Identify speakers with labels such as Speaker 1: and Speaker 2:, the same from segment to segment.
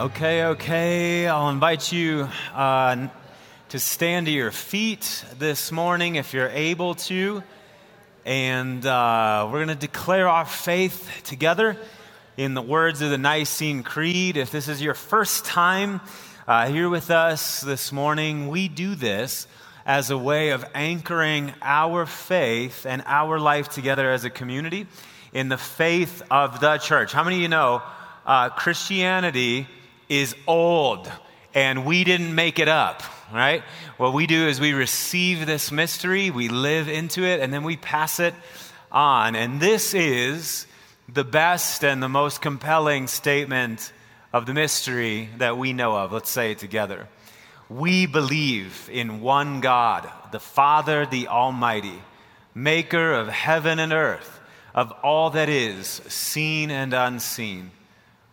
Speaker 1: Okay, okay. I'll invite you uh, to stand to your feet this morning if you're able to. And uh, we're going to declare our faith together in the words of the Nicene Creed. If this is your first time uh, here with us this morning, we do this as a way of anchoring our faith and our life together as a community in the faith of the church. How many of you know uh, Christianity is old and we didn't make it up, right? What we do is we receive this mystery, we live into it, and then we pass it on. And this is the best and the most compelling statement of the mystery that we know of. Let's say it together. We believe in one God, the Father, the Almighty, maker of heaven and earth, of all that is, seen and unseen.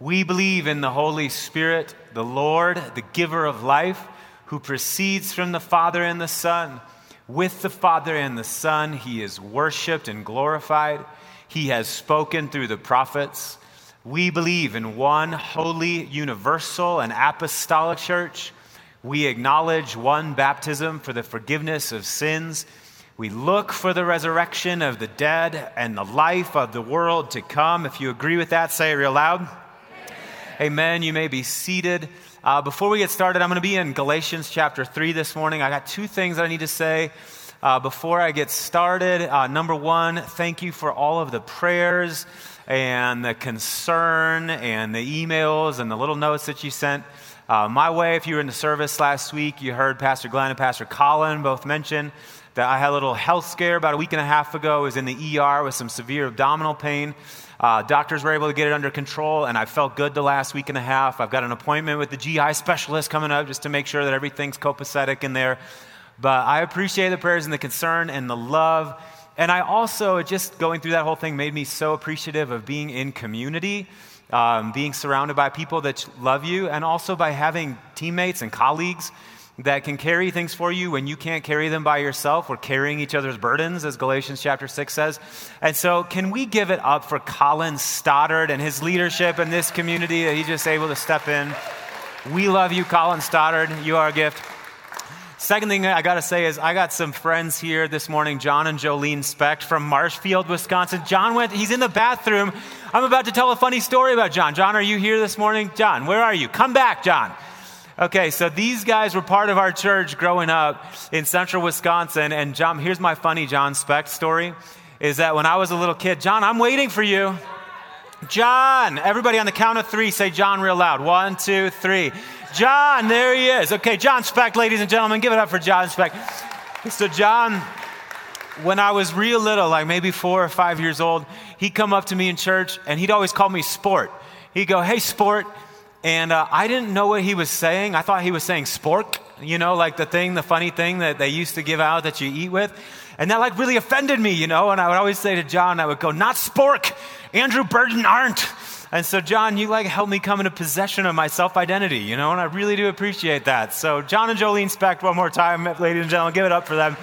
Speaker 1: We believe in the Holy Spirit, the Lord, the giver of life, who proceeds from the Father and the Son. With the Father and the Son, he is worshiped and glorified. He has spoken through the prophets. We believe in one holy, universal, and apostolic church. We acknowledge one baptism for the forgiveness of sins. We look for the resurrection of the dead and the life of the world to come. If you agree with that, say it real loud. Amen. You may be seated. Uh, before we get started, I'm going to be in Galatians chapter 3 this morning. I got two things that I need to say uh, before I get started. Uh, number one, thank you for all of the prayers and the concern and the emails and the little notes that you sent. Uh, my way, if you were in the service last week, you heard Pastor Glenn and Pastor Colin both mention that I had a little health scare about a week and a half ago. I was in the ER with some severe abdominal pain. Uh, doctors were able to get it under control, and I felt good the last week and a half. I've got an appointment with the GI specialist coming up just to make sure that everything's copacetic in there. But I appreciate the prayers and the concern and the love. And I also, just going through that whole thing, made me so appreciative of being in community, um, being surrounded by people that love you, and also by having teammates and colleagues that can carry things for you when you can't carry them by yourself. We're carrying each other's burdens, as Galatians chapter 6 says. And so, can we give it up for Colin Stoddard and his leadership in this community that he's just able to step in? We love you, Colin Stoddard. You are a gift. Second thing I got to say is I got some friends here this morning, John and Jolene Specht from Marshfield, Wisconsin. John went, he's in the bathroom. I'm about to tell a funny story about John. John, are you here this morning? John, where are you? Come back, John. Okay, so these guys were part of our church growing up in central Wisconsin. And John, here's my funny John Specht story is that when I was a little kid, John, I'm waiting for you. John, everybody on the count of three, say John real loud. One, two, three. John, there he is. Okay, John Specht, ladies and gentlemen, give it up for John Specht. So, John, when I was real little, like maybe four or five years old, he'd come up to me in church and he'd always call me Sport. He'd go, Hey, Sport, and uh, I didn't know what he was saying. I thought he was saying spork, you know, like the thing, the funny thing that they used to give out that you eat with. And that like really offended me, you know. And I would always say to John, I would go, not spork, Andrew Burton aren't. And so, John, you like helped me come into possession of my self identity, you know, and I really do appreciate that. So, John and Jolene Specht, one more time, ladies and gentlemen, give it up for them.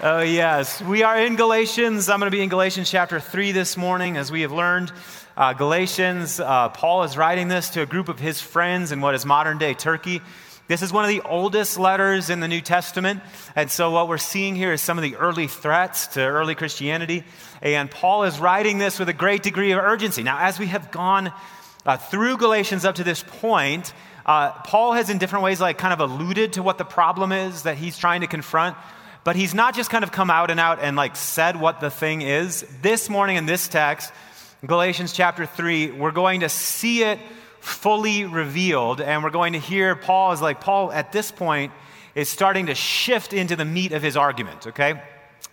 Speaker 1: Oh, yes. We are in Galatians. I'm going to be in Galatians chapter 3 this morning, as we have learned uh, Galatians, uh, Paul is writing this to a group of his friends in what is modern day Turkey. This is one of the oldest letters in the New Testament. And so, what we're seeing here is some of the early threats to early Christianity. And Paul is writing this with a great degree of urgency. Now, as we have gone uh, through Galatians up to this point, Uh, Paul has, in different ways, like kind of alluded to what the problem is that he's trying to confront, but he's not just kind of come out and out and like said what the thing is. This morning in this text, Galatians chapter 3, we're going to see it fully revealed, and we're going to hear Paul is like, Paul at this point is starting to shift into the meat of his argument, okay?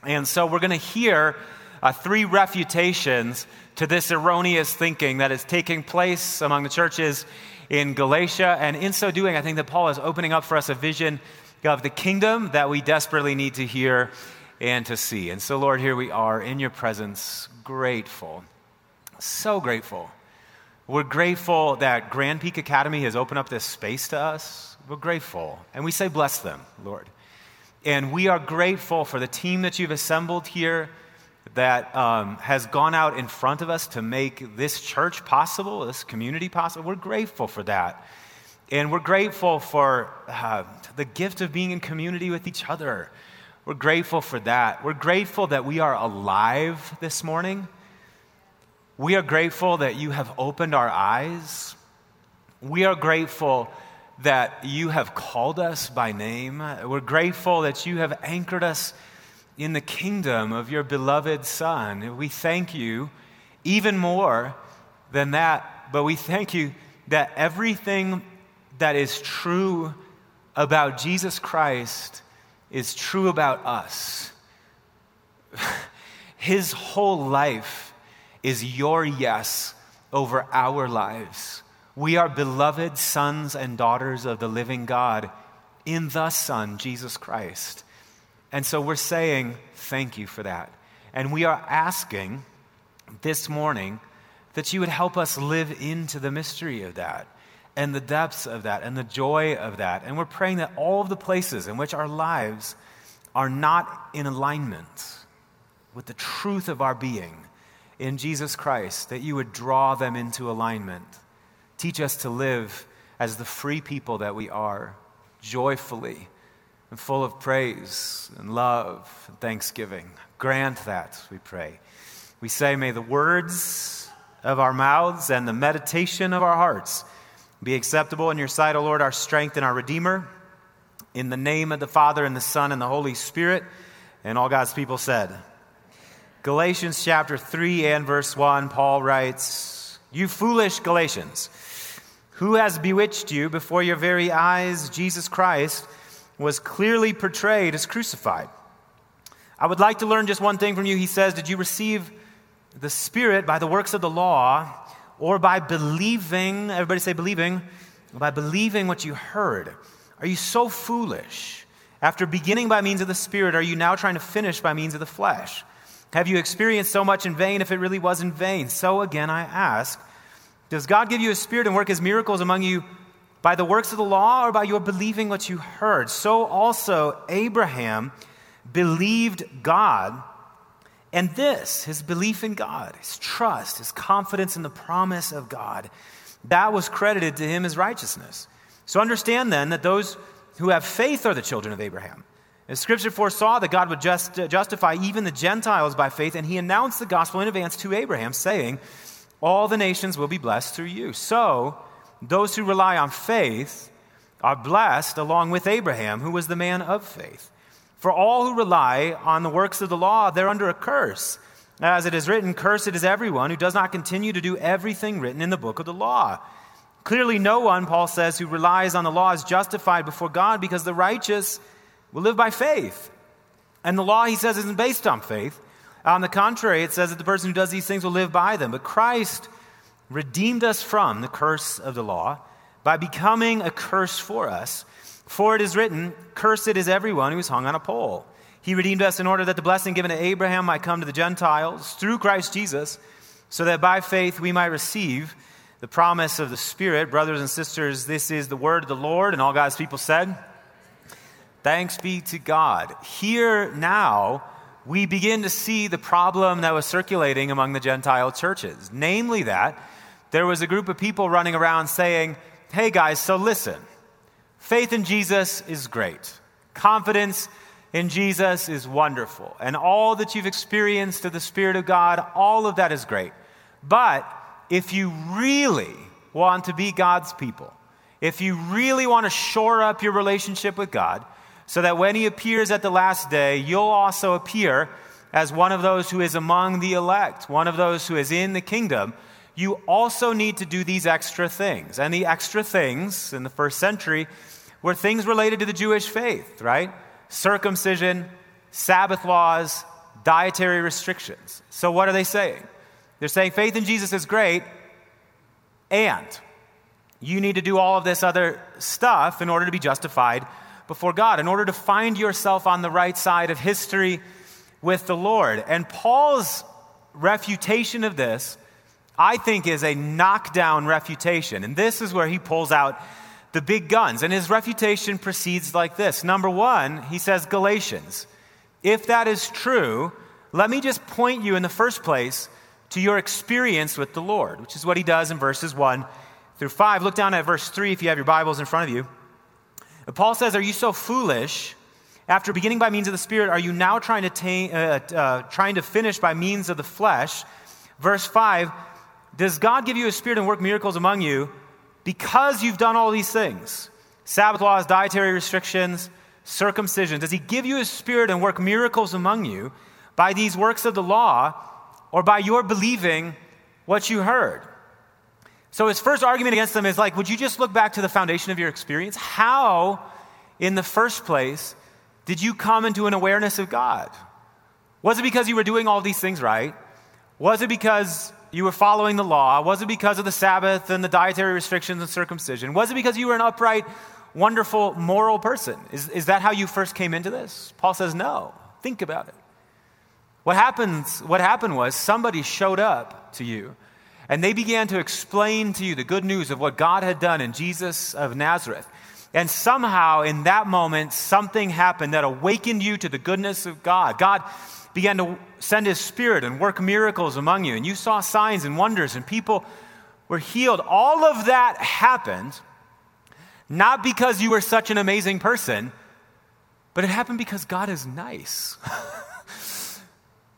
Speaker 1: And so we're going to hear uh, three refutations to this erroneous thinking that is taking place among the churches in Galatia. And in so doing, I think that Paul is opening up for us a vision of the kingdom that we desperately need to hear and to see. And so, Lord, here we are in your presence, grateful, so grateful. We're grateful that Grand Peak Academy has opened up this space to us. We're grateful. And we say, bless them, Lord. And we are grateful for the team that you've assembled here that um, has gone out in front of us to make this church possible, this community possible. We're grateful for that. And we're grateful for uh, the gift of being in community with each other. We're grateful for that. We're grateful that we are alive this morning. We are grateful that you have opened our eyes. We are grateful that you have called us by name. We're grateful that you have anchored us in the kingdom of your beloved Son. We thank you even more than that, but we thank you that everything that is true about Jesus Christ is true about us. His whole life is your yes over our lives. We are beloved sons and daughters of the living God in the Son, Jesus Christ. And so we're saying thank you for that. And we are asking this morning that you would help us live into the mystery of that and the depths of that and the joy of that. And we're praying that all of the places in which our lives are not in alignment with the truth of our being in Jesus Christ, that you would draw them into alignment. Teach us to live as the free people that we are, joyfully and full of praise and love and thanksgiving. Grant that, we pray. We say, may the words of our mouths and the meditation of our hearts be acceptable in your sight, O Lord, our strength and our Redeemer. In the name of the Father, and the Son, and the Holy Spirit. And all God's people said. Galatians chapter 3 and verse 1, Paul writes, You foolish Galatians, who has bewitched you before your very eyes, Jesus Christ? was clearly portrayed as crucified. I would like to learn just one thing from you. He says, Did you receive the Spirit by the works of the law or by believing? Everybody say believing. By believing what you heard. Are you so foolish? After beginning by means of the Spirit, are you now trying to finish by means of the flesh? Have you experienced so much in vain if it really was in vain? So again, I ask, does God give you a spirit and work his miracles among you by the works of the law or by your believing what you heard. So also Abraham believed God. And this, his belief in God, his trust, his confidence in the promise of God, that was credited to him as righteousness. So understand then that those who have faith are the children of Abraham. As Scripture foresaw that God would just, uh, justify even the Gentiles by faith, and he announced the gospel in advance to Abraham, saying, All the nations will be blessed through you. So, those who rely on faith are blessed along with Abraham, who was the man of faith. For all who rely on the works of the law, they're under a curse. As it is written, Cursed is everyone who does not continue to do everything written in the book of the law. Clearly, no one, Paul says, who relies on the law is justified before God because the righteous will live by faith. And the law, he says, isn't based on faith. On the contrary, it says that the person who does these things will live by them. But Christ redeemed us from the curse of the law by becoming a curse for us. For it is written, Cursed is everyone who is hung on a pole. He redeemed us in order that the blessing given to Abraham might come to the Gentiles through Christ Jesus, so that by faith we might receive the promise of the Spirit. Brothers and sisters, this is the word of the Lord, and all God's people said, Thanks be to God. Here now, we begin to see the problem that was circulating among the Gentile churches, namely that there was a group of people running around saying, Hey guys, so listen, faith in Jesus is great. Confidence in Jesus is wonderful. And all that you've experienced of the Spirit of God, all of that is great. But if you really want to be God's people, if you really want to shore up your relationship with God, so that when He appears at the last day, you'll also appear as one of those who is among the elect, one of those who is in the kingdom, you also need to do these extra things. And the extra things in the first century were things related to the Jewish faith, right? Circumcision, Sabbath laws, dietary restrictions. So, what are they saying? They're saying faith in Jesus is great, and you need to do all of this other stuff in order to be justified before God, in order to find yourself on the right side of history with the Lord. And Paul's refutation of this, I think, is a knockdown refutation. And this is where he pulls out the big guns. And his refutation proceeds like this Number one, he says, Galatians. If that is true, let me just point you in the first place to your experience with the Lord, which is what he does in verses 1 through 5. Look down at verse 3 if you have your Bibles in front of you. Paul says, Are you so foolish? After beginning by means of the Spirit, are you now trying to, uh, uh, trying to finish by means of the flesh? Verse 5 Does God give you a spirit and work miracles among you because you've done all these things? Sabbath laws, dietary restrictions, circumcision. Does He give you a spirit and work miracles among you by these works of the law or by your believing what you heard? So his first argument against them is like, would you just look back to the foundation of your experience? How, in the first place, did you come into an awareness of God? Was it because you were doing all these things right? Was it because you were following the law? Was it because of the Sabbath and the dietary restrictions and circumcision? Was it because you were an upright, wonderful, moral person? Is, is that how you first came into this? Paul says, no. Think about it. What, happens, what happened was somebody showed up to you and they began to explain to you the good news of what God had done in Jesus of Nazareth. And somehow, in that moment, something happened that awakened you to the goodness of God. God began to send His Spirit and work miracles among you, and you saw signs and wonders, and people were healed. All of that happened not because you were such an amazing person, but it happened because God is nice.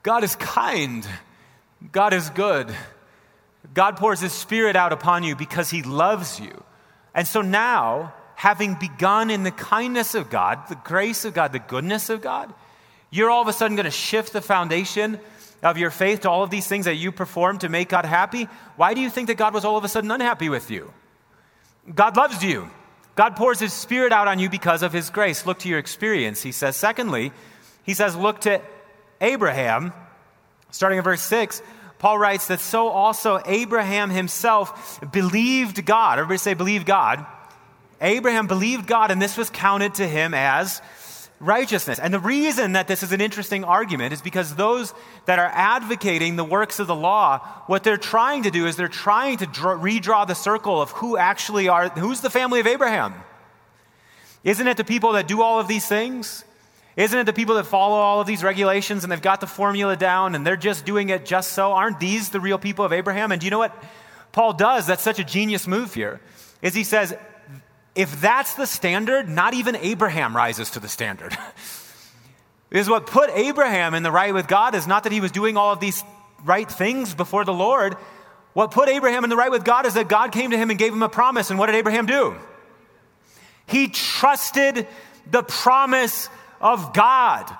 Speaker 1: God is kind. God is good. God pours His Spirit out upon you because He loves you. And so now, having begun in the kindness of God, the grace of God, the goodness of God, you're all of a sudden going to shift the foundation of your faith to all of these things that you perform to make God happy. Why do you think that God was all of a sudden unhappy with you? God loves you. God pours his spirit out on you because of his grace. Look to your experience, he says. Secondly, he says, look to Abraham. Starting in verse 6, Paul writes that so also Abraham himself believed God. Everybody say, believe God. Abraham believed God, and this was counted to him as righteousness. And the reason that this is an interesting argument is because those that are advocating the works of the law, what they're trying to do is they're trying to draw, redraw the circle of who actually are, who's the family of Abraham? Isn't it the people that do all of these things? Isn't it the people that follow all of these regulations and they've got the formula down and they're just doing it just so? Aren't these the real people of Abraham? And do you know what Paul does? That's such a genius move here. Is he says, if that's the standard, not even Abraham rises to the standard. is what put Abraham in the right with God is not that he was doing all of these right things before the Lord. What put Abraham in the right with God is that God came to him and gave him a promise. And what did Abraham do? He trusted the promise of God.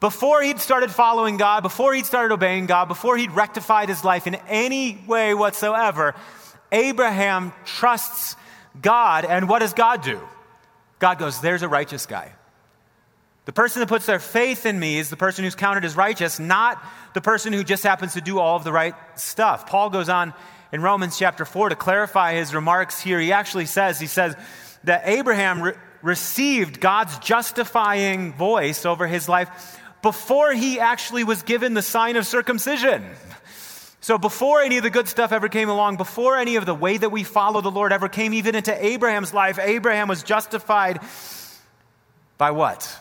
Speaker 1: Before he'd started following God, before he'd started obeying God, before he'd rectified his life in any way whatsoever, Abraham trusts God, and what does God do? God goes, There's a righteous guy. The person that puts their faith in me is the person who's counted as righteous, not the person who just happens to do all of the right stuff. Paul goes on in Romans chapter 4 to clarify his remarks here. He actually says, He says that Abraham re- received God's justifying voice over his life before he actually was given the sign of circumcision. So, before any of the good stuff ever came along, before any of the way that we follow the Lord ever came even into Abraham's life, Abraham was justified by what?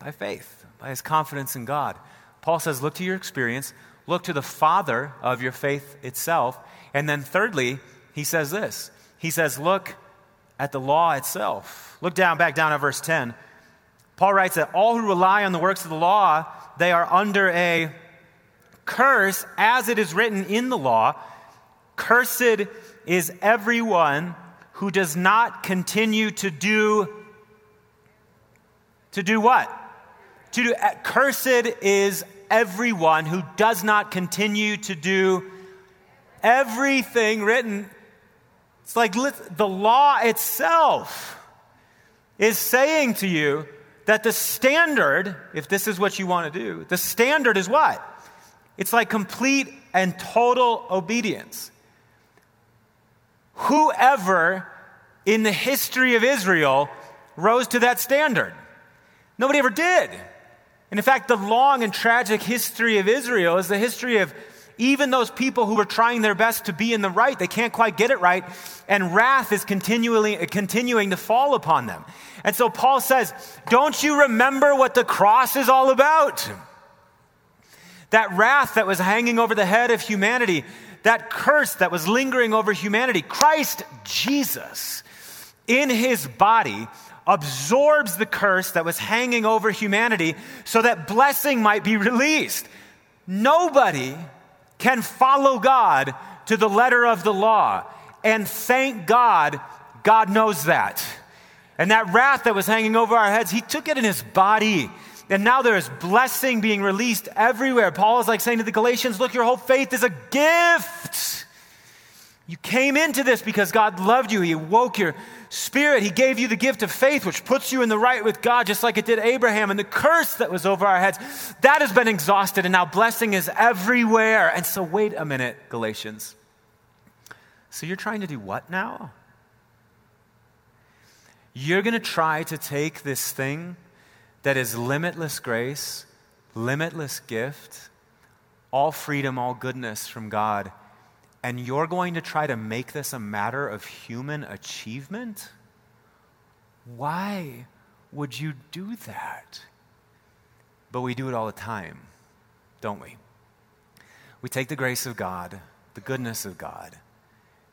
Speaker 1: By faith, by his confidence in God. Paul says, look to your experience, look to the father of your faith itself. And then, thirdly, he says this He says, look at the law itself. Look down, back down at verse 10. Paul writes that all who rely on the works of the law, they are under a curse, as it is written in the law Cursed is everyone who does not continue to do to do what? To do eh, cursed is everyone who does not continue to do everything written. It's like the law itself is saying to you that the standard, if this is what you want to do, the standard is what? It's like complete and total obedience. Whoever in the history of Israel rose to that standard? Nobody ever did. And in fact, the long and tragic history of Israel is the history of even those people who were trying their best to be in the right, they can't quite get it right, and wrath is continually continuing to fall upon them. And so Paul says, Don't you remember what the cross is all about? That wrath that was hanging over the head of humanity, that curse that was lingering over humanity, Christ Jesus in his body absorbs the curse that was hanging over humanity so that blessing might be released. Nobody can follow God to the letter of the law. And thank God, God knows that. And that wrath that was hanging over our heads, He took it in His body. And now there is blessing being released everywhere. Paul is like saying to the Galatians, Look, your whole faith is a gift. You came into this because God loved you. He woke your spirit. He gave you the gift of faith, which puts you in the right with God, just like it did Abraham. And the curse that was over our heads, that has been exhausted. And now blessing is everywhere. And so, wait a minute, Galatians. So, you're trying to do what now? You're going to try to take this thing that is limitless grace, limitless gift, all freedom, all goodness from God and you're going to try to make this a matter of human achievement? Why would you do that? But we do it all the time, don't we? We take the grace of God, the goodness of God,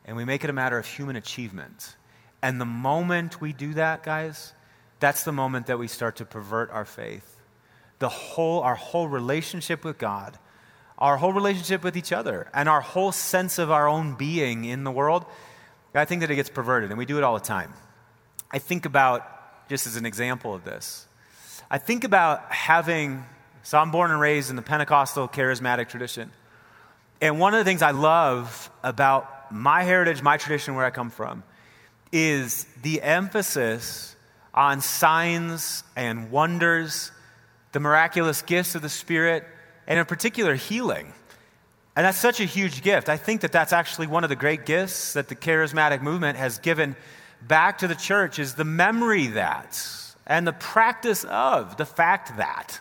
Speaker 1: and we make it a matter of human achievement. And the moment we do that, guys, that's the moment that we start to pervert our faith. The whole, our whole relationship with God our whole relationship with each other, and our whole sense of our own being in the world, I think that it gets perverted, and we do it all the time. I think about, just as an example of this, I think about having, so I'm born and raised in the Pentecostal charismatic tradition. And one of the things I love about my heritage, my tradition, where I come from, is the emphasis on signs and wonders, the miraculous gifts of the Spirit, and in particular, healing. And that's such a huge gift. I think that that's actually one of the great gifts that the charismatic movement has given back to the church is the memory that and the practice of the fact that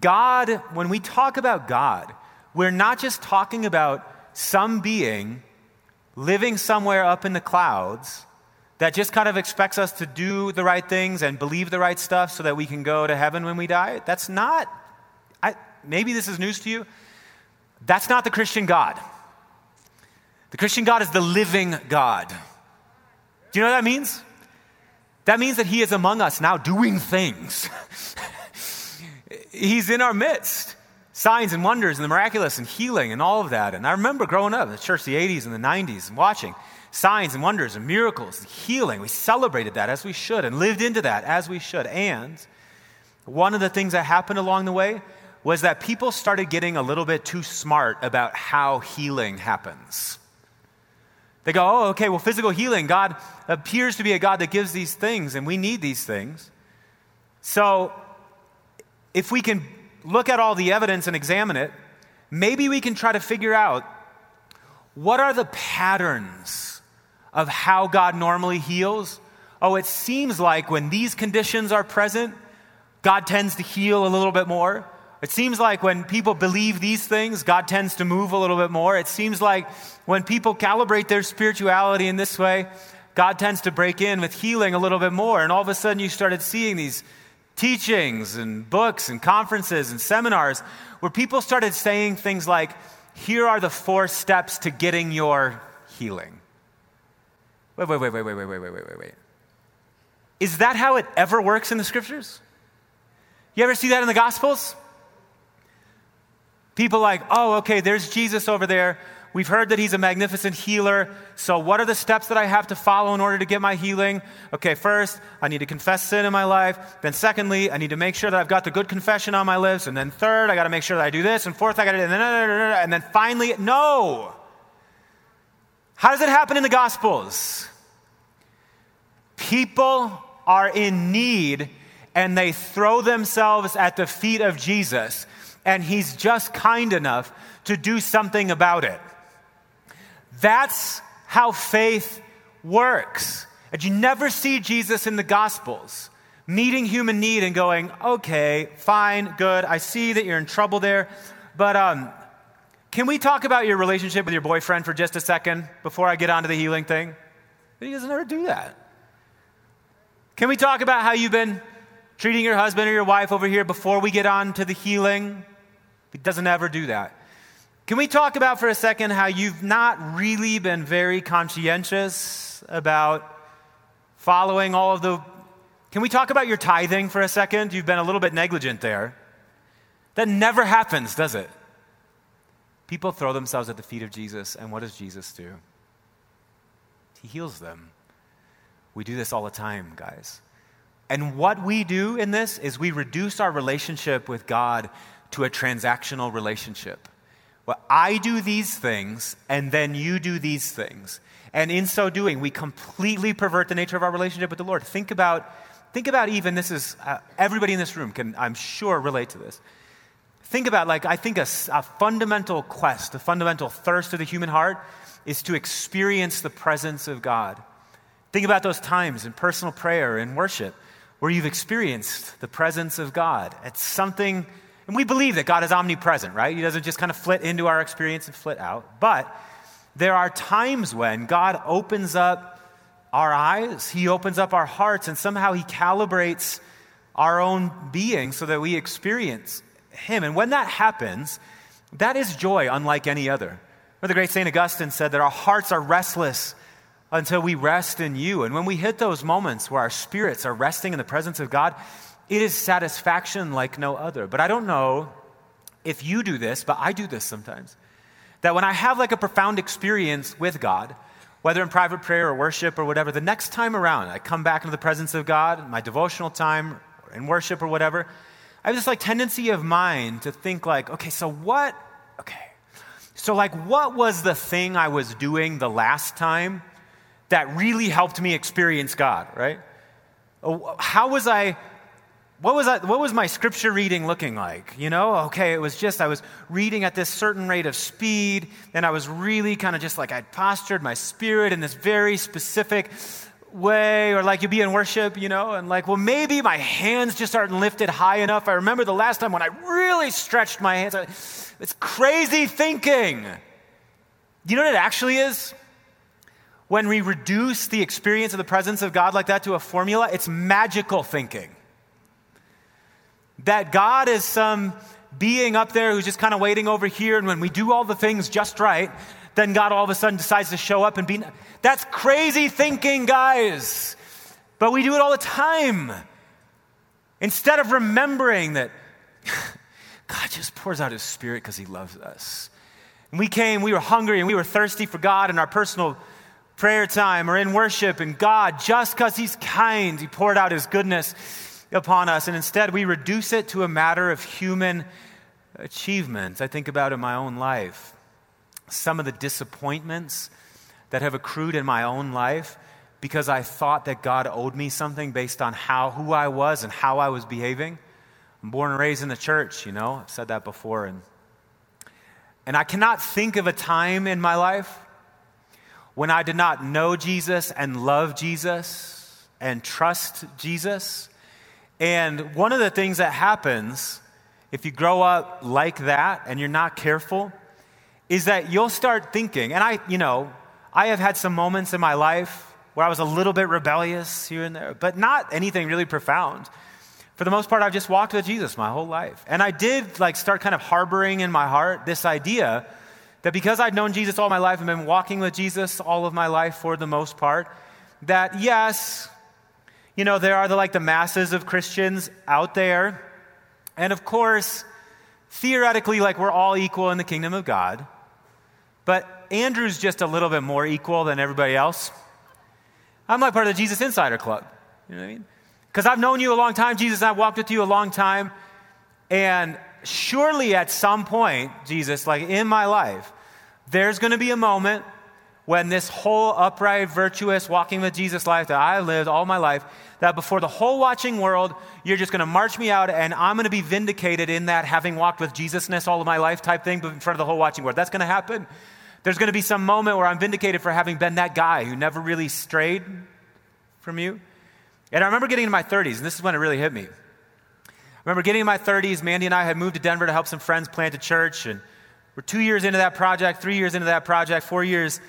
Speaker 1: God, when we talk about God, we're not just talking about some being living somewhere up in the clouds that just kind of expects us to do the right things and believe the right stuff so that we can go to heaven when we die. That's not maybe this is news to you. That's not the Christian God. The Christian God is the living God. Do you know what that means? That means that He is among us now doing things. He's in our midst. Signs and wonders and the miraculous and healing and all of that. And I remember growing up in the church, the 80s and the 90s, and watching signs and wonders and miracles and healing. We celebrated that as we should and lived into that as we should. And one of the things that happened along the way was that people started getting a little bit too smart about how healing happens. They go, oh, okay, well, physical healing, God appears to be a God that gives these things, and we need these things. So, if we can look at all the evidence and examine it, maybe we can try to figure out what are the patterns of how God normally heals. Oh, it seems like when these conditions are present, God tends to heal a little bit more. It seems like when people believe these things, God tends to move a little bit more. It seems like when people calibrate their spirituality in this way, God tends to break in with healing a little bit more. And all of a sudden, you started seeing these teachings and books and conferences and seminars where people started saying things like, Here are the four steps to getting your healing. Wait, wait, wait, wait, wait, wait, wait, wait, wait, wait. Is that how it ever works in the scriptures? You ever see that in the Gospels? People like, oh, okay, there's Jesus over there. We've heard that he's a magnificent healer. So, what are the steps that I have to follow in order to get my healing? Okay, first, I need to confess sin in my life. Then, secondly, I need to make sure that I've got the good confession on my lips. And then, third, I got to make sure that I do this. And fourth, I got to. And then, and then finally, no. How does it happen in the Gospels? People are in need and they throw themselves at the feet of Jesus, and he's just kind enough to do something about it. That's how faith works. And you never see Jesus in the Gospels meeting human need and going, okay, fine, good, I see that you're in trouble there, but um, can we talk about your relationship with your boyfriend for just a second before I get on to the healing thing? But he doesn't ever do that. Can we talk about how you've been treating your husband or your wife over here before we get on to the healing? He doesn't ever do that. Can we talk about for a second how you've not really been very conscientious about following all of the. Can we talk about your tithing for a second? You've been a little bit negligent there. That never happens, does it? People throw themselves at the feet of Jesus, and what does Jesus do? He heals them. We do this all the time, guys. And what we do in this is we reduce our relationship with God to a transactional relationship. Well, I do these things, and then you do these things. And in so doing, we completely pervert the nature of our relationship with the Lord. Think about, think about even this is, uh, everybody in this room can, I'm sure, relate to this. Think about, like, I think a, a fundamental quest, a fundamental thirst of the human heart is to experience the presence of God. Think about those times in personal prayer and worship where you've experienced the presence of God. It's something and we believe that God is omnipresent, right? He doesn't just kind of flit into our experience and flit out. But there are times when God opens up our eyes, He opens up our hearts, and somehow He calibrates our own being so that we experience Him. And when that happens, that is joy unlike any other. Or the great St. Augustine said that our hearts are restless until we rest in you. And when we hit those moments where our spirits are resting in the presence of God, it is satisfaction like no other. But I don't know if you do this, but I do this sometimes. That when I have like a profound experience with God, whether in private prayer or worship or whatever, the next time around, I come back into the presence of God, my devotional time, in worship or whatever, I have this like tendency of mind to think like, okay, so what, okay, so like what was the thing I was doing the last time that really helped me experience God, right? Oh, how was I what was, I, what was my scripture reading looking like? You know, okay, it was just, I was reading at this certain rate of speed, and I was really kind of just like, I'd postured my spirit in this very specific way, or like you'd be in worship, you know, and like, well, maybe my hands just aren't lifted high enough. I remember the last time when I really stretched my hands. It's crazy thinking. You know what it actually is? When we reduce the experience of the presence of God like that to a formula, it's magical thinking. That God is some being up there who's just kind of waiting over here, and when we do all the things just right, then God all of a sudden decides to show up and be. That's crazy thinking, guys. But we do it all the time. Instead of remembering that God just pours out his spirit because he loves us. And we came, we were hungry and we were thirsty for God in our personal prayer time or in worship, and God, just because he's kind, he poured out his goodness upon us, and instead we reduce it to a matter of human achievements. I think about it in my own life some of the disappointments that have accrued in my own life because I thought that God owed me something based on how who I was and how I was behaving. I'm born and raised in the church, you know. I've said that before and and I cannot think of a time in my life when I did not know Jesus and love Jesus and trust Jesus and one of the things that happens if you grow up like that and you're not careful is that you'll start thinking, and I, you know, I have had some moments in my life where I was a little bit rebellious here and there, but not anything really profound. For the most part, I've just walked with Jesus my whole life. And I did like start kind of harboring in my heart this idea that because I'd known Jesus all my life and been walking with Jesus all of my life for the most part, that yes, you know, there are the, like the masses of Christians out there. And of course, theoretically, like we're all equal in the kingdom of God. But Andrew's just a little bit more equal than everybody else. I'm like part of the Jesus Insider Club. You know what I mean? Because I've known you a long time, Jesus, I've walked with you a long time. And surely at some point, Jesus, like in my life, there's going to be a moment when this whole upright, virtuous, walking with Jesus life that I've lived all my life, that before the whole watching world, you're just going to march me out and I'm going to be vindicated in that having walked with Jesusness all of my life type thing, but in front of the whole watching world. That's going to happen. There's going to be some moment where I'm vindicated for having been that guy who never really strayed from you. And I remember getting in my 30s, and this is when it really hit me. I remember getting in my 30s, Mandy and I had moved to Denver to help some friends plant a church, and we're two years into that project, three years into that project, four years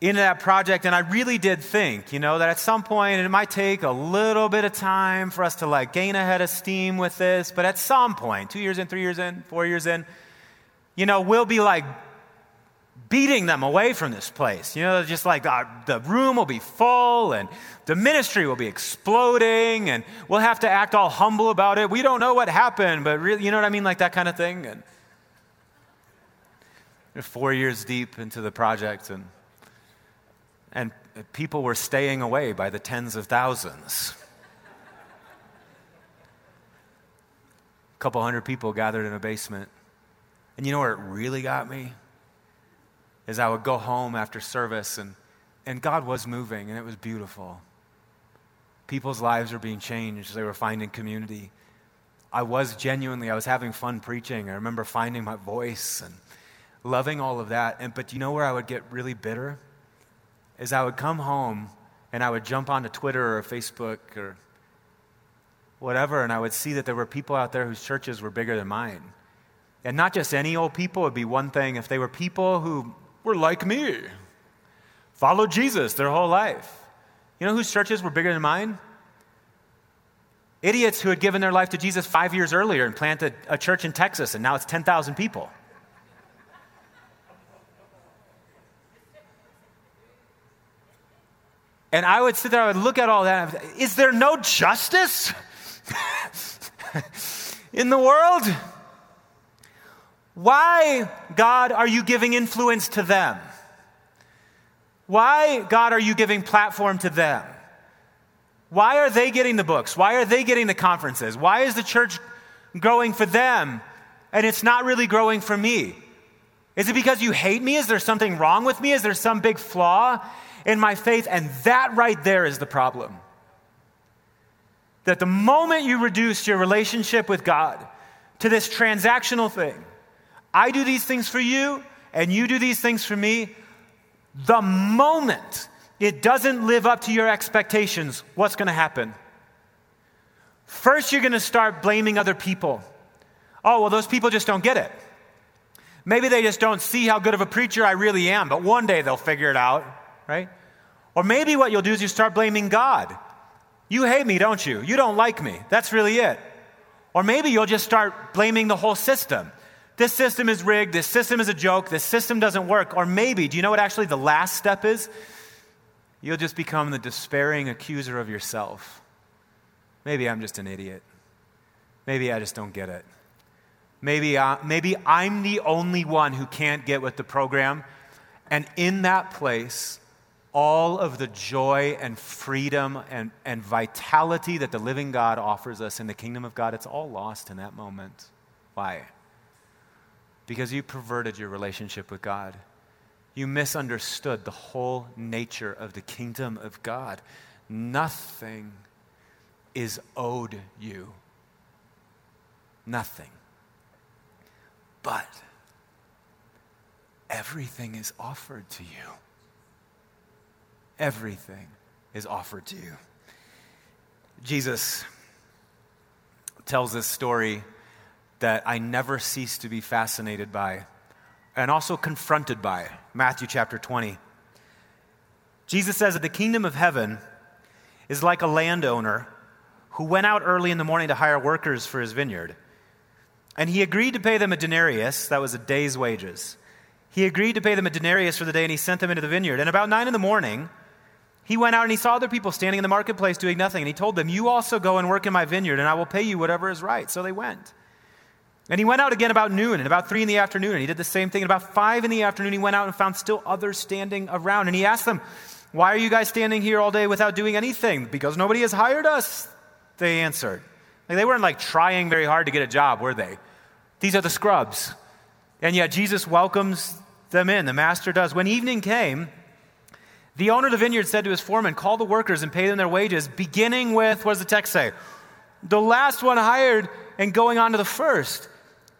Speaker 1: into that project, and I really did think, you know, that at some point it might take a little bit of time for us to like gain a head of steam with this, but at some point, two years in, three years in, four years in, you know, we'll be like beating them away from this place. You know, just like uh, the room will be full and the ministry will be exploding and we'll have to act all humble about it. We don't know what happened, but really, you know what I mean? Like that kind of thing. And four years deep into the project and and people were staying away by the tens of thousands. a couple hundred people gathered in a basement. And you know where it really got me? Is I would go home after service and, and God was moving and it was beautiful. People's lives were being changed, they were finding community. I was genuinely, I was having fun preaching. I remember finding my voice and loving all of that. And, but you know where I would get really bitter? is I would come home and I would jump onto Twitter or Facebook or whatever, and I would see that there were people out there whose churches were bigger than mine. And not just any old people, it would be one thing if they were people who were like me, followed Jesus their whole life. You know whose churches were bigger than mine? Idiots who had given their life to Jesus five years earlier and planted a church in Texas, and now it's 10,000 people. And I would sit there, I would look at all that. Is there no justice in the world? Why, God, are you giving influence to them? Why, God, are you giving platform to them? Why are they getting the books? Why are they getting the conferences? Why is the church growing for them and it's not really growing for me? Is it because you hate me? Is there something wrong with me? Is there some big flaw? in my faith. And that right there is the problem. That the moment you reduce your relationship with God to this transactional thing, I do these things for you and you do these things for me, the moment it doesn't live up to your expectations, what's going to happen? First, you're going to start blaming other people. Oh, well, those people just don't get it. Maybe they just don't see how good of a preacher I really am, but one day they'll figure it out right? Or maybe what you'll do is you start blaming God. You hate me, don't you? You don't like me. That's really it. Or maybe you'll just start blaming the whole system. This system is rigged. This system is a joke. This system doesn't work. Or maybe, do you know what actually the last step is? You'll just become the despairing accuser of yourself. Maybe I'm just an idiot. Maybe I just don't get it. Maybe, uh, maybe I'm the only one who can't get with the program. And in that place, all of the joy and freedom and, and vitality that the living God offers us in the kingdom of God, it's all lost in that moment. Why? Because you perverted your relationship with God. You misunderstood the whole nature of the kingdom of God. Nothing is owed you. Nothing. But everything is offered to you. Everything is offered to you. Jesus tells this story that I never cease to be fascinated by and also confronted by. Matthew chapter 20. Jesus says that the kingdom of heaven is like a landowner who went out early in the morning to hire workers for his vineyard. And he agreed to pay them a denarius, that was a day's wages. He agreed to pay them a denarius for the day, and he sent them into the vineyard. And about nine in the morning, he went out and he saw other people standing in the marketplace doing nothing. And he told them, You also go and work in my vineyard, and I will pay you whatever is right. So they went. And he went out again about noon and about three in the afternoon, and he did the same thing. And about five in the afternoon, he went out and found still others standing around. And he asked them, Why are you guys standing here all day without doing anything? Because nobody has hired us, they answered. Like, they weren't like trying very hard to get a job, were they? These are the scrubs. And yet Jesus welcomes them in. The master does. When evening came, the owner of the vineyard said to his foreman, Call the workers and pay them their wages, beginning with, what does the text say? The last one hired and going on to the first.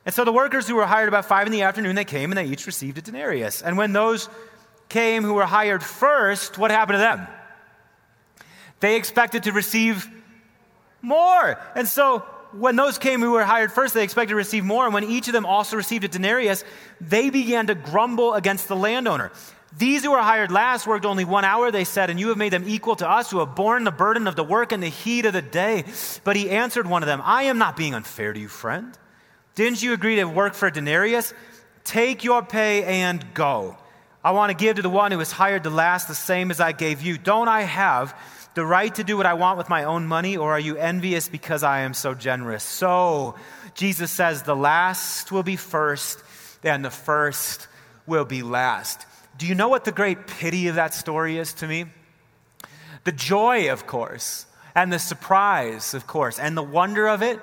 Speaker 1: And so the workers who were hired about five in the afternoon, they came and they each received a denarius. And when those came who were hired first, what happened to them? They expected to receive more. And so when those came who were hired first, they expected to receive more. And when each of them also received a denarius, they began to grumble against the landowner. These who were hired last worked only one hour, they said, and you have made them equal to us who have borne the burden of the work in the heat of the day. But he answered one of them, I am not being unfair to you, friend. Didn't you agree to work for a denarius? Take your pay and go. I want to give to the one who is hired the last the same as I gave you. Don't I have the right to do what I want with my own money, or are you envious because I am so generous? So, Jesus says, the last will be first, and the first will be last. Do you know what the great pity of that story is to me? The joy, of course, and the surprise, of course, and the wonder of it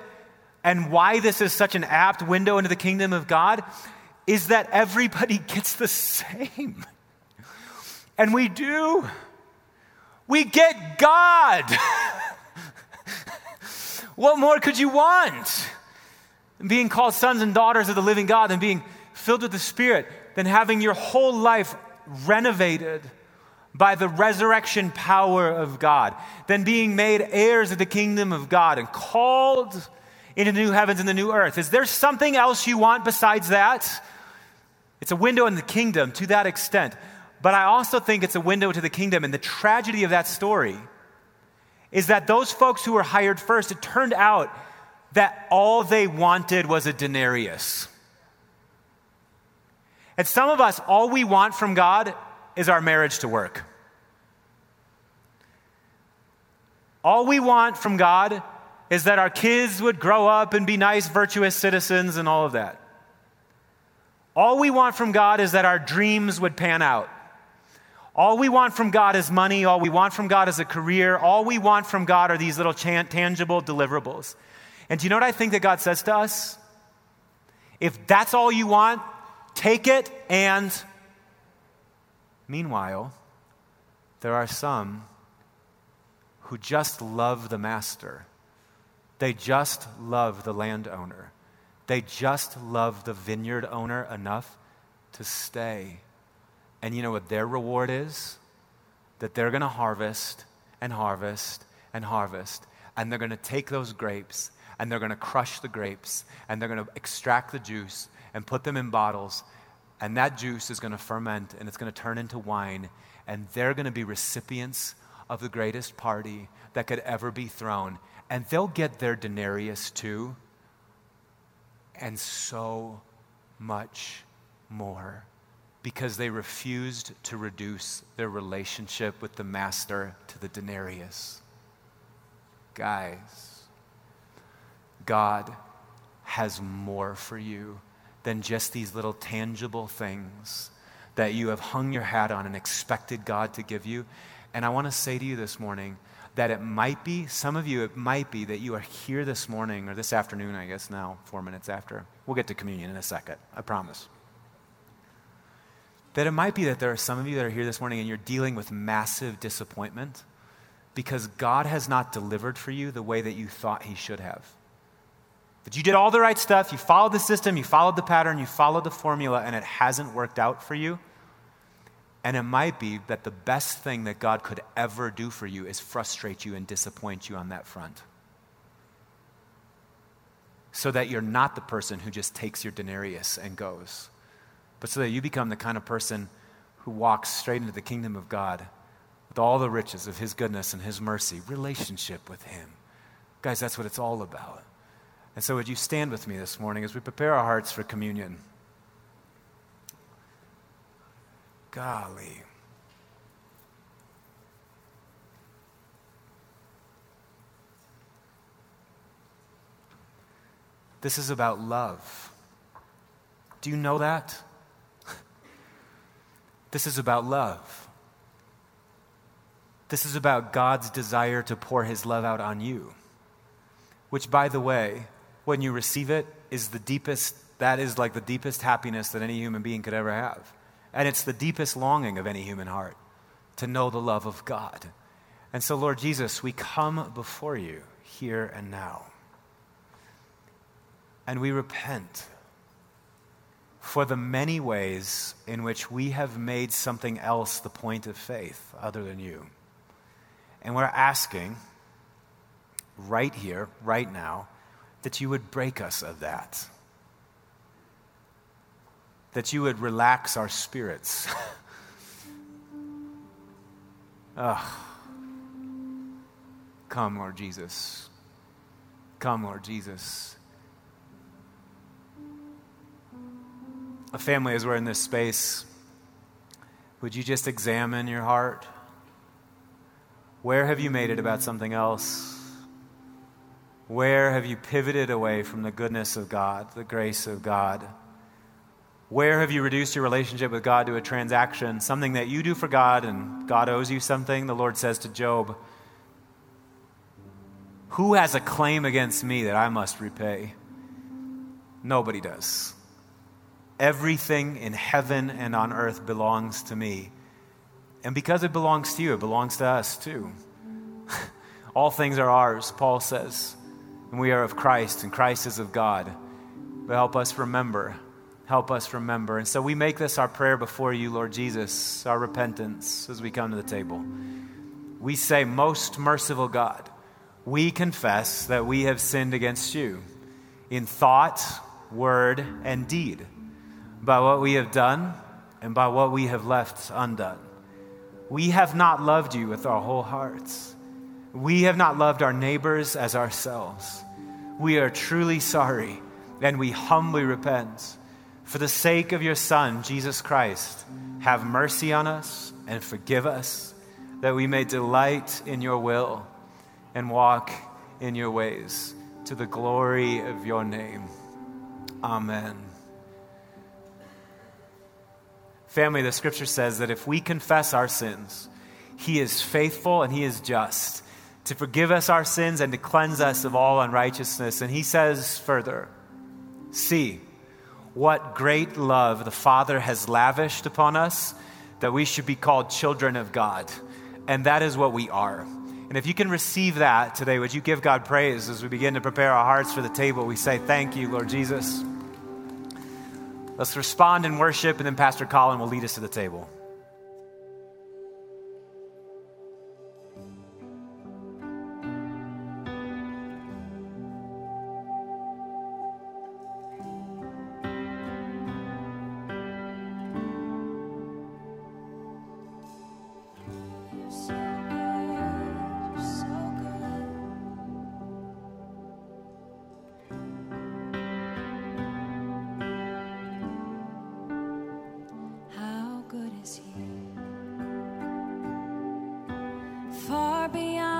Speaker 1: and why this is such an apt window into the kingdom of God is that everybody gets the same. And we do. We get God. what more could you want? Being called sons and daughters of the living God and being filled with the Spirit, than having your whole life renovated by the resurrection power of God, than being made heirs of the kingdom of God and called into the new heavens and the new earth. Is there something else you want besides that? It's a window in the kingdom to that extent. But I also think it's a window to the kingdom. And the tragedy of that story is that those folks who were hired first, it turned out that all they wanted was a denarius. And some of us, all we want from God is our marriage to work. All we want from God is that our kids would grow up and be nice, virtuous citizens and all of that. All we want from God is that our dreams would pan out. All we want from God is money. All we want from God is a career. All we want from God are these little tangible deliverables. And do you know what I think that God says to us? If that's all you want, take it and. Meanwhile, there are some who just love the master they just love the landowner. They just love the vineyard owner enough to stay. And you know what their reward is? That they're going to harvest and harvest and harvest. And they're going to take those grapes and they're going to crush the grapes and they're going to extract the juice and put them in bottles. And that juice is going to ferment and it's going to turn into wine. And they're going to be recipients of the greatest party that could ever be thrown and they'll get their denarius too, and so much more because they refused to reduce their relationship with the master to the denarius. Guys, God has more for you than just these little tangible things that you have hung your hat on and expected God to give you. And I want to say to you this morning that it might be, some of you, it might be that you are here this morning or this afternoon, I guess now, four minutes after. We'll get to communion in a second, I promise. That it might be that there are some of you that are here this morning and you're dealing with massive disappointment because God has not delivered for you the way that you thought He should have. That you did all the right stuff, you followed the system, you followed the pattern, you followed the formula, and it hasn't worked out for you. And it might be that the best thing that God could ever do for you is frustrate you and disappoint you on that front. So that you're not the person who just takes your denarius and goes, but so that you become the kind of person who walks straight into the kingdom of God with all the riches of His goodness and His mercy, relationship with Him. Guys, that's what it's all about. And so, would you stand with me this morning as we prepare our hearts for communion? Golly. This is about love. Do you know that? This is about love. This is about God's desire to pour his love out on you. Which, by the way, when you receive it, is the deepest, that is like the deepest happiness that any human being could ever have. And it's the deepest longing of any human heart to know the love of God. And so, Lord Jesus, we come before you here and now. And we repent for the many ways in which we have made something else the point of faith other than you. And we're asking right here, right now, that you would break us of that. That you would relax our spirits. oh. Come, Lord Jesus. Come, Lord Jesus. A family, as we're in this space, would you just examine your heart? Where have you made it about something else? Where have you pivoted away from the goodness of God, the grace of God? Where have you reduced your relationship with God to a transaction, something that you do for God and God owes you something? The Lord says to Job, Who has a claim against me that I must repay? Nobody does. Everything in heaven and on earth belongs to me. And because it belongs to you, it belongs to us too. All things are ours, Paul says. And we are of Christ, and Christ is of God. But help us remember. Help us remember. And so we make this our prayer before you, Lord Jesus, our repentance as we come to the table. We say, Most merciful God, we confess that we have sinned against you in thought, word, and deed by what we have done and by what we have left undone. We have not loved you with our whole hearts. We have not loved our neighbors as ourselves. We are truly sorry and we humbly repent. For the sake of your Son, Jesus Christ, have mercy on us and forgive us, that we may delight in your will and walk in your ways to the glory of your name. Amen. Family, the scripture says that if we confess our sins, he is faithful and he is just to forgive us our sins and to cleanse us of all unrighteousness. And he says further, See what great love the Father has lavished upon us that we should be called children of God. And that is what we are. And if you can receive that today, would you give God praise as we begin to prepare our hearts for the table? We say, Thank you, Lord Jesus. Let's respond in worship, and then Pastor Colin will lead us to the table.
Speaker 2: far beyond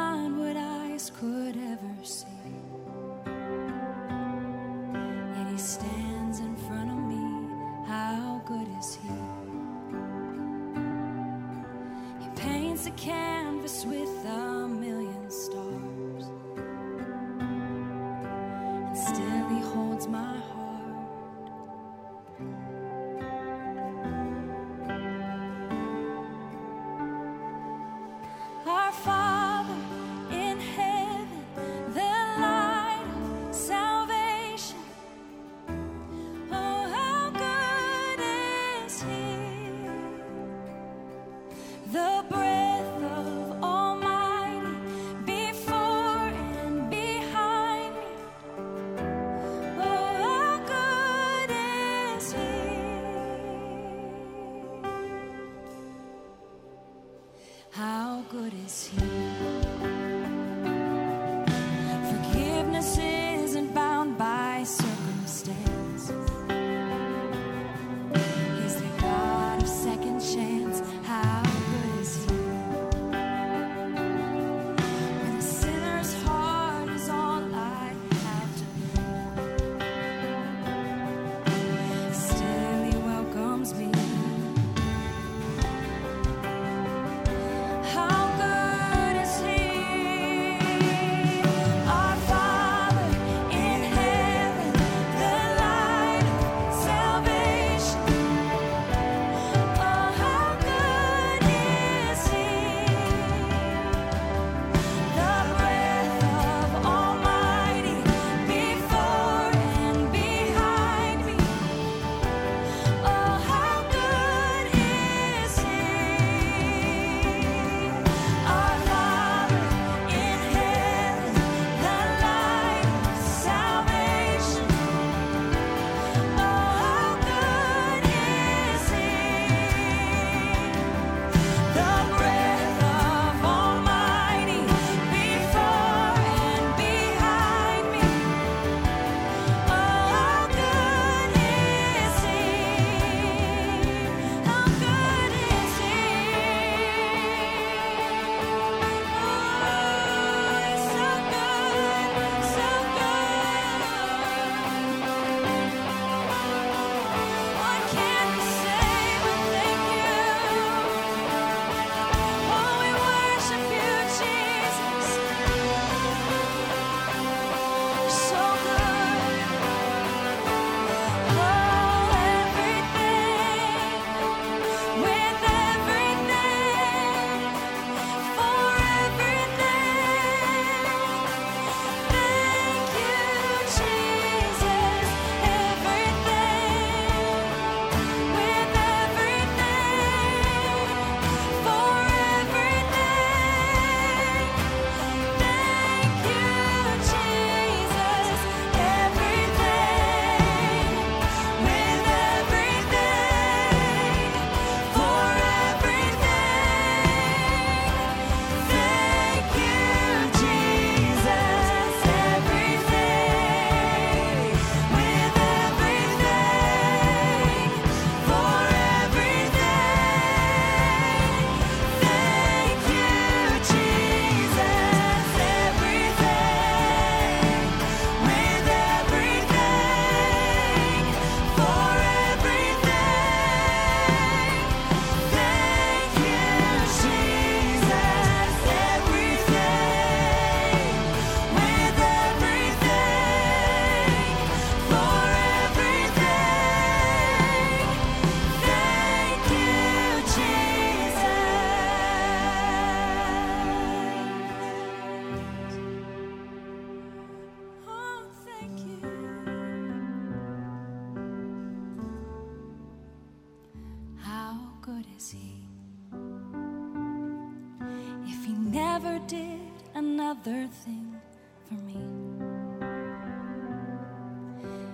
Speaker 2: never did another thing for me,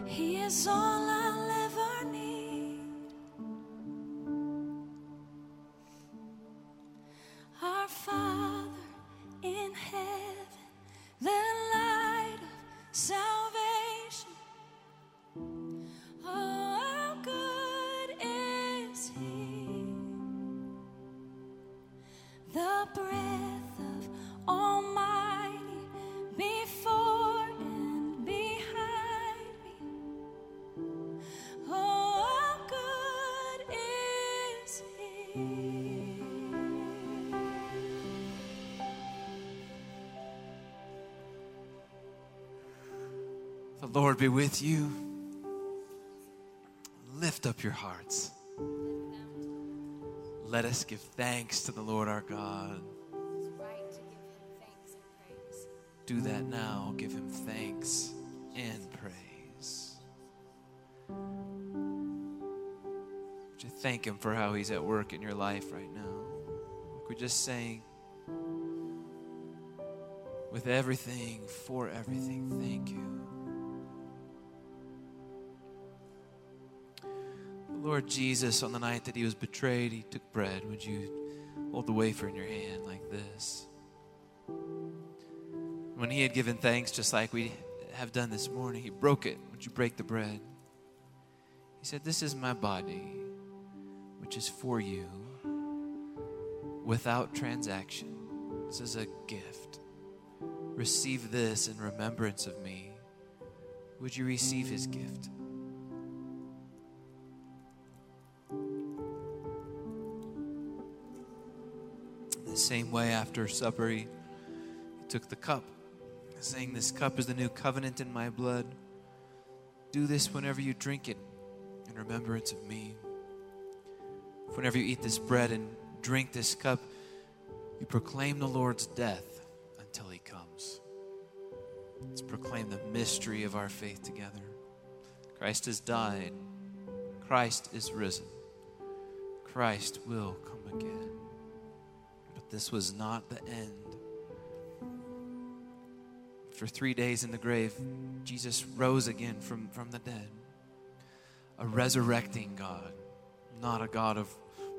Speaker 2: he is all I'll
Speaker 3: Lord be with you. Lift up your hearts. Let us give thanks to the Lord our God. Do that now. Give him thanks and praise. Would you thank him for how he's at work in your life right now? We're just saying, with everything, for everything, thank you. Lord Jesus, on the night that he was betrayed, he took bread. Would you hold the wafer in your hand like this? When he had given thanks, just like we have done this morning, he broke it. Would you break the bread? He said, This is my body, which is for you, without transaction. This is a gift. Receive this in remembrance of me. Would you receive his gift? Same way, after supper, he, he took the cup, saying, This cup is the new covenant in my blood. Do this whenever you drink it in remembrance of me. Whenever you eat this bread and drink this cup, you proclaim the Lord's death until he comes. Let's proclaim the mystery of our faith together. Christ has died, Christ is risen, Christ will come again. This was not the end. After three days in the grave, Jesus rose again from, from the dead. A resurrecting God, not a God of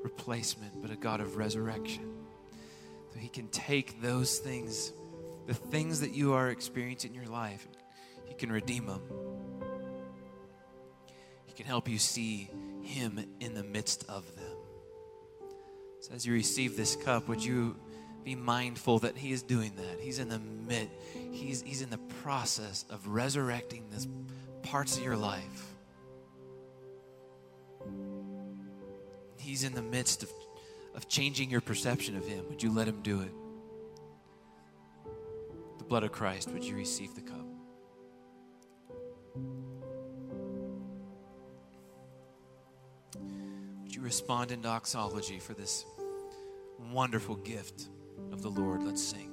Speaker 3: replacement, but a God of resurrection. So he can take those things, the things that you are experiencing in your life, he can redeem them. He can help you see him in the midst of them. So as you receive this cup, would you be mindful that he is doing that? He's in the mid, he's, he's in the process of resurrecting this parts of your life. He's in the midst of, of changing your perception of him. Would you let him do it? The blood of Christ, would you receive the cup? Respond in doxology for this wonderful gift of the Lord? Let's sing.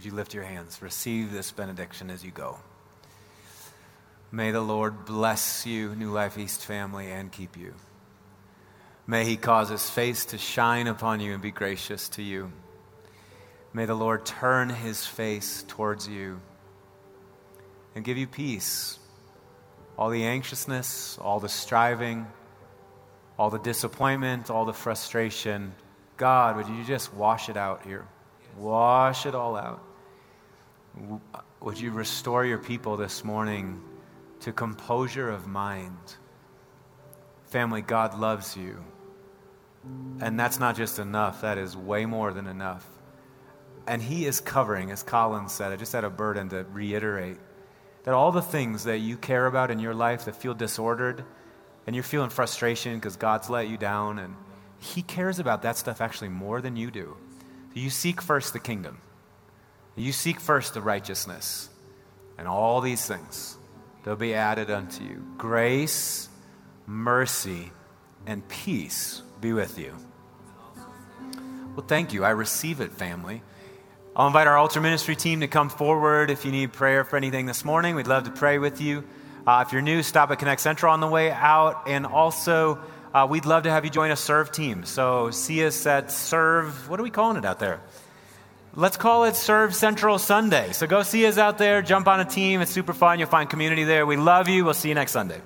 Speaker 1: Would you lift your hands? Receive this benediction as you go. May the Lord bless you, New Life East family, and keep you. May he cause his face to shine upon you and be gracious to you. May the Lord turn his face towards you and give you peace. All the anxiousness, all the striving, all the disappointment, all the frustration, God, would you just wash it out here? Wash it all out. Would you restore your people this morning to composure of mind? Family, God loves you. And that's not just enough, that is way more than enough. And He is covering, as Colin said, I just had a burden to reiterate that all the things that you care about in your life that feel disordered, and you're feeling frustration because God's let you down, and He cares about that stuff actually more than you do. You seek first the kingdom, you seek first the righteousness, and all these things, they'll be added unto you. Grace, mercy, and peace be with you. Well, thank you. I receive it, family. I'll invite our altar ministry team to come forward if you need prayer for anything this morning. We'd love to pray with you. Uh, if you're new, stop at Connect Central on the way out. And also, uh, we'd love to have you join a serve team. So see us at Serve, what are we calling it out there? Let's call it Serve Central Sunday. So go see us out there, jump on a team. It's super fun. You'll find community there. We love you. We'll see you next Sunday.